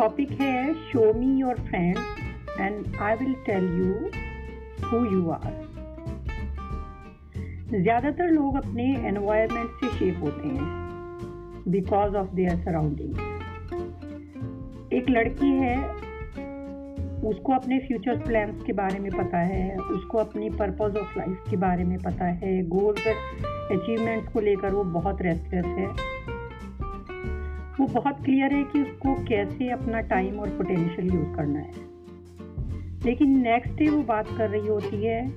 Topic है show me your friend and I will tell you who you are ज़्यादातर लोग अपने environment से शेप होते हैं बिकॉज़ ऑफ़ देयर सराउंडिंग एक लड़की है, उसको अपने फ्यूचर प्लान्स के बारे में पता है, उसको अपनी पर्पज ऑफ़ लाइफ के बारे में पता है गोल्स अचीवमेंट्स को लेकर वो बहुत रेस्टलेस है। वो बहुत क्लियर है कि उसको कैसे अपना टाइम और पोटेंशियल यूज़ करना है। लेकिन नेक्स्ट डे वो बात कर रही होती है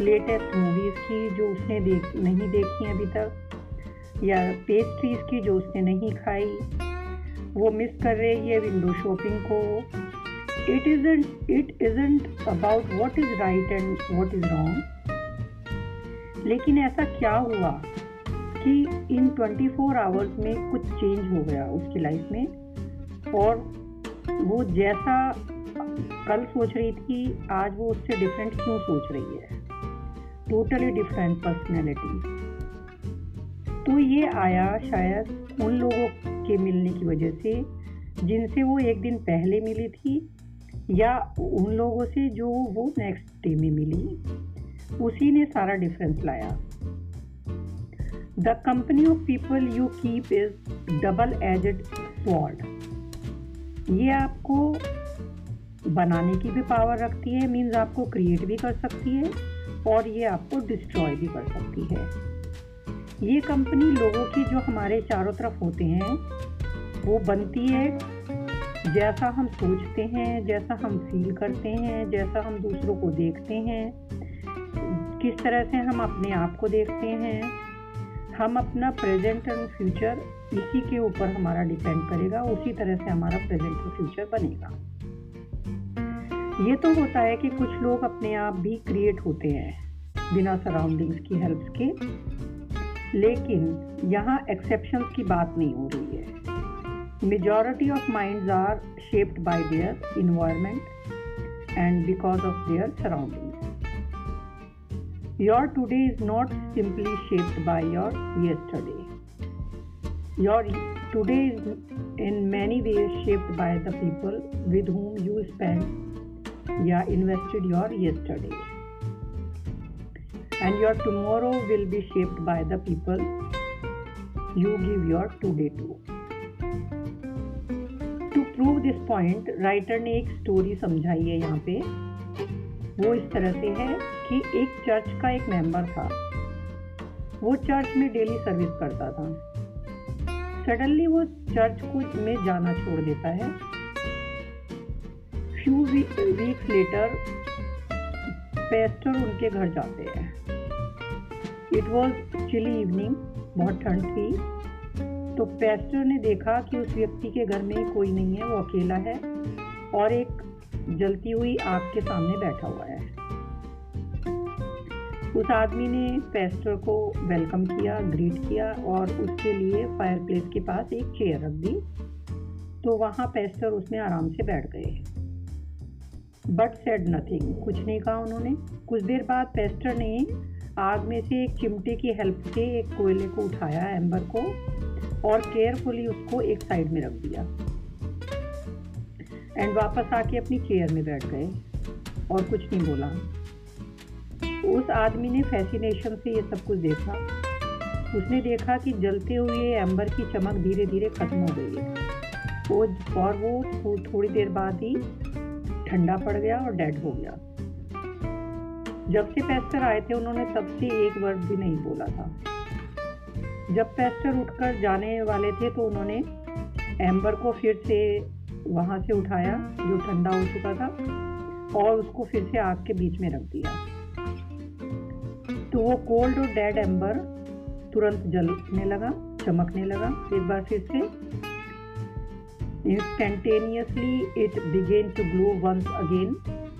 लेटेस्ट मूवीज़ की जो उसने देख, नहीं देखी अभी तक, या पेस्ट्रीज की जो उसने नहीं खाई। वो मिस कर रही है विंडो शॉपिंग को। It isn't it isn't about what is right and what is wrong लेकिन ऐसा क्या हुआ? कि इन 24 आवर्स में कुछ चेंज हो गया उसकी लाइफ में। और वो जैसा कल सोच रही थी, आज वो उससे डिफरेंट क्यों सोच रही है? टोटली डिफरेंट पर्सनैलिटी तो ये आया शायद उन लोगों के मिलने की वजह से, जिनसे वो एक दिन पहले मिली थी, या उन लोगों से जो वो नेक्स्ट डे में मिली। उसी ने सारा डिफरेंस लाया। The company of people you keep is double edged sword ये आपको बनाने की भी पावर रखती है मीन्स आपको क्रिएट भी कर सकती है और ये आपको डिस्ट्रॉय भी कर सकती है। ये कंपनी लोगों की जो हमारे चारों तरफ़ होते हैं, वो बनती है जैसा हम सोचते हैं, जैसा हम फील करते हैं, जैसा हम दूसरों को देखते हैं। किस तरह से हम अपने आप को देखते हैं हम अपना प्रेजेंट एंड फ्यूचर इसी के ऊपर हमारा डिपेंड करेगा, उसी तरह से हमारा प्रेजेंट और फ्यूचर बनेगा। ये तो होता है कि कुछ लोग अपने आप भी क्रिएट होते हैं, बिना सराउंडिंग्स की हेल्प के। लेकिन यहाँ एक्सेप्शन की बात नहीं हो रही है। Majority of minds are shaped by their environment and because of their surrounding Your today is not simply shaped by your yesterday. Your today is in many ways shaped by the people with whom you spent yeah invested your yesterday. And your tomorrow will be shaped by the people you give your today to. To prove this point, writer ने एक story समझाई है यहाँ पे वो इस तरह से है कि एक चर्च का एक मेंबर था। वो चर्च में डेली सर्विस करता था। सडनली वो चर्च को में जाना छोड़ देता है। फ्यू वीक्स लेटर पेस्टर उनके घर जाते हैं। इट वॉज़ चिली इवनिंग बहुत ठंड थी। तो पेस्टर ने देखा कि उस व्यक्ति के घर में कोई नहीं है, वो अकेला है और एक जलती हुई आग के सामने बैठा हुआ है। उस आदमी ने पेस्टर को वेलकम किया ग्रीट किया और उसके लिए फायर प्लेस के पास एक चेयर रख दी। तो वहाँ पेस्टर उसमें आराम से बैठ गए। बट सेड नथिंग कुछ नहीं कहा उन्होंने। कुछ देर बाद पेस्टर ने आग में से एक चिमटे की हेल्प से एक कोयले को उठाया एम्बर को और केयरफुली उसको एक साइड में रख दिया। एंड वापस आके अपनी चेयर में बैठ गए और कुछ नहीं बोला। उस आदमी ने फैसिनेशन से ये सब कुछ देखा। उसने देखा कि जलते हुए एम्बर की चमक धीरे धीरे खत्म हो गई है। वो और वो थोड़ी देर बाद ही ठंडा पड़ गया और डेड हो गया। जब से पेस्टर आए थे, उन्होंने तब से एक वर्ड भी नहीं बोला था। जब पेस्टर उठकर जाने वाले थे तो उन्होंने एम्बर को फिर से वहाँ से उठाया, जो ठंडा हो चुका था, और उसको फिर से आग के बीच में रख दिया। तो वो कोल्ड और डेड एम्बर तुरंत जलने लगा, चमकने लगा। एक बार फिर से instantaneously it began to glow once again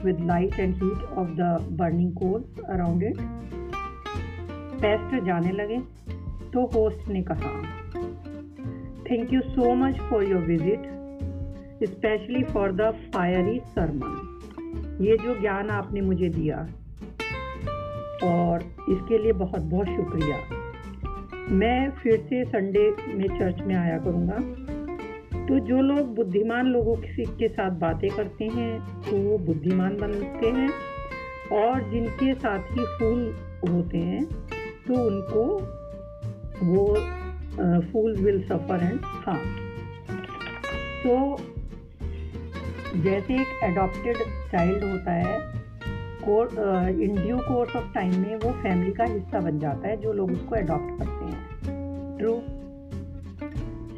with light and heat of the burning coals around it paste जाने लगे तो होस्ट ने कहा thank you so much for your visit specially for the fiery sermon ये जो ज्ञान आपने मुझे दिया और इसके लिए बहुत बहुत शुक्रिया। मैं फिर से संडे में चर्च में आया करूँगा। तो जो लोग बुद्धिमान लोगों के साथ बातें करते हैं तो वो बुद्धिमान बनते हैं और जिनके साथ ही फूल होते हैं तो उनको वो fool will suffer and harm तो जैसे एक अडॉप्टेड चाइल्ड होता है in due course of time में वो फैमिली का हिस्सा बन जाता है, जो लोग उसको अडॉप्ट करते हैं। True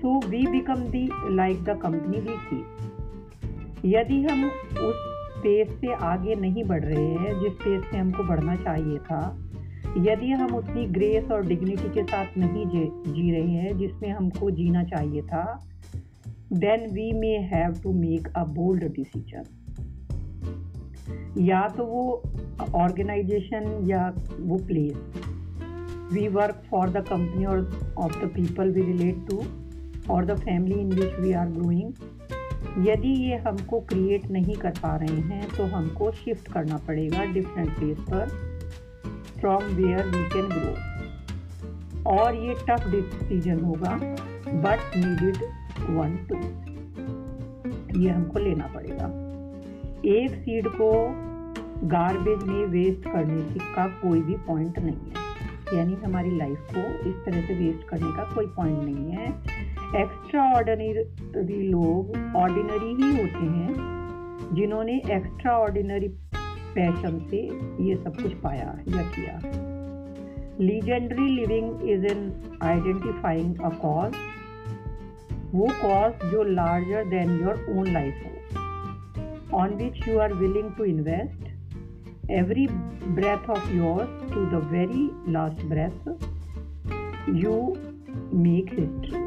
so we become the like the company we keep यदि हम उस पेज से आगे नहीं बढ़ रहे हैं, जिस पेज से हमको बढ़ना चाहिए था, यदि हम उतनी ग्रेस और डिग्निटी के साथ नहीं जी रहे हैं, जिसमें हमको जीना चाहिए था then we may have to make a bold decision या तो वो ऑर्गेनाइजेशन या वो place we work for the company और of the people we relate to और the family in which we are growing यदि ये हमको क्रिएट नहीं कर पा रहे हैं तो हमको शिफ्ट करना पड़ेगा डिफरेंट प्लेस पर from where we can grow और ये टफ डिसीज़न होगा बट नीडिड वन टू ये हमको लेना पड़ेगा। एक सीड को गार्बेज में वेस्ट करने का कोई भी पॉइंट नहीं है। यानी हमारी लाइफ को इस तरह से वेस्ट करने का कोई पॉइंट नहीं है। एक्स्ट्रा ऑर्डिनरी लोग ऑर्डिनरी ही होते हैं, जिन्होंने एक्स्ट्रा ऑर्डिनरी पैशन से ये सब कुछ पाया या किया। Legendary living is an identifying a cause वो कॉज जो larger than your own life हो। On which you are willing to invest every breath of yours to the very last breath you make history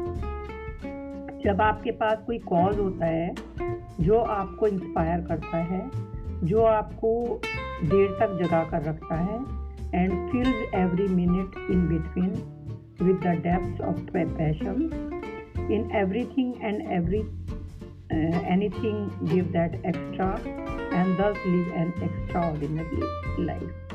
जब आपके पास कोई cause होता है जो आपको इंस्पायर करता है जो आपको देर तक जगा कर रखता है and fills every minute in between with the depths of passion in everything and every uh, anything give that extra and thus live an extraordinary life